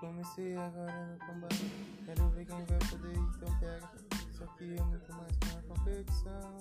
comecei agora no combate. Quero ver quem vai poder, então pega. só que é muito mais que uma competição.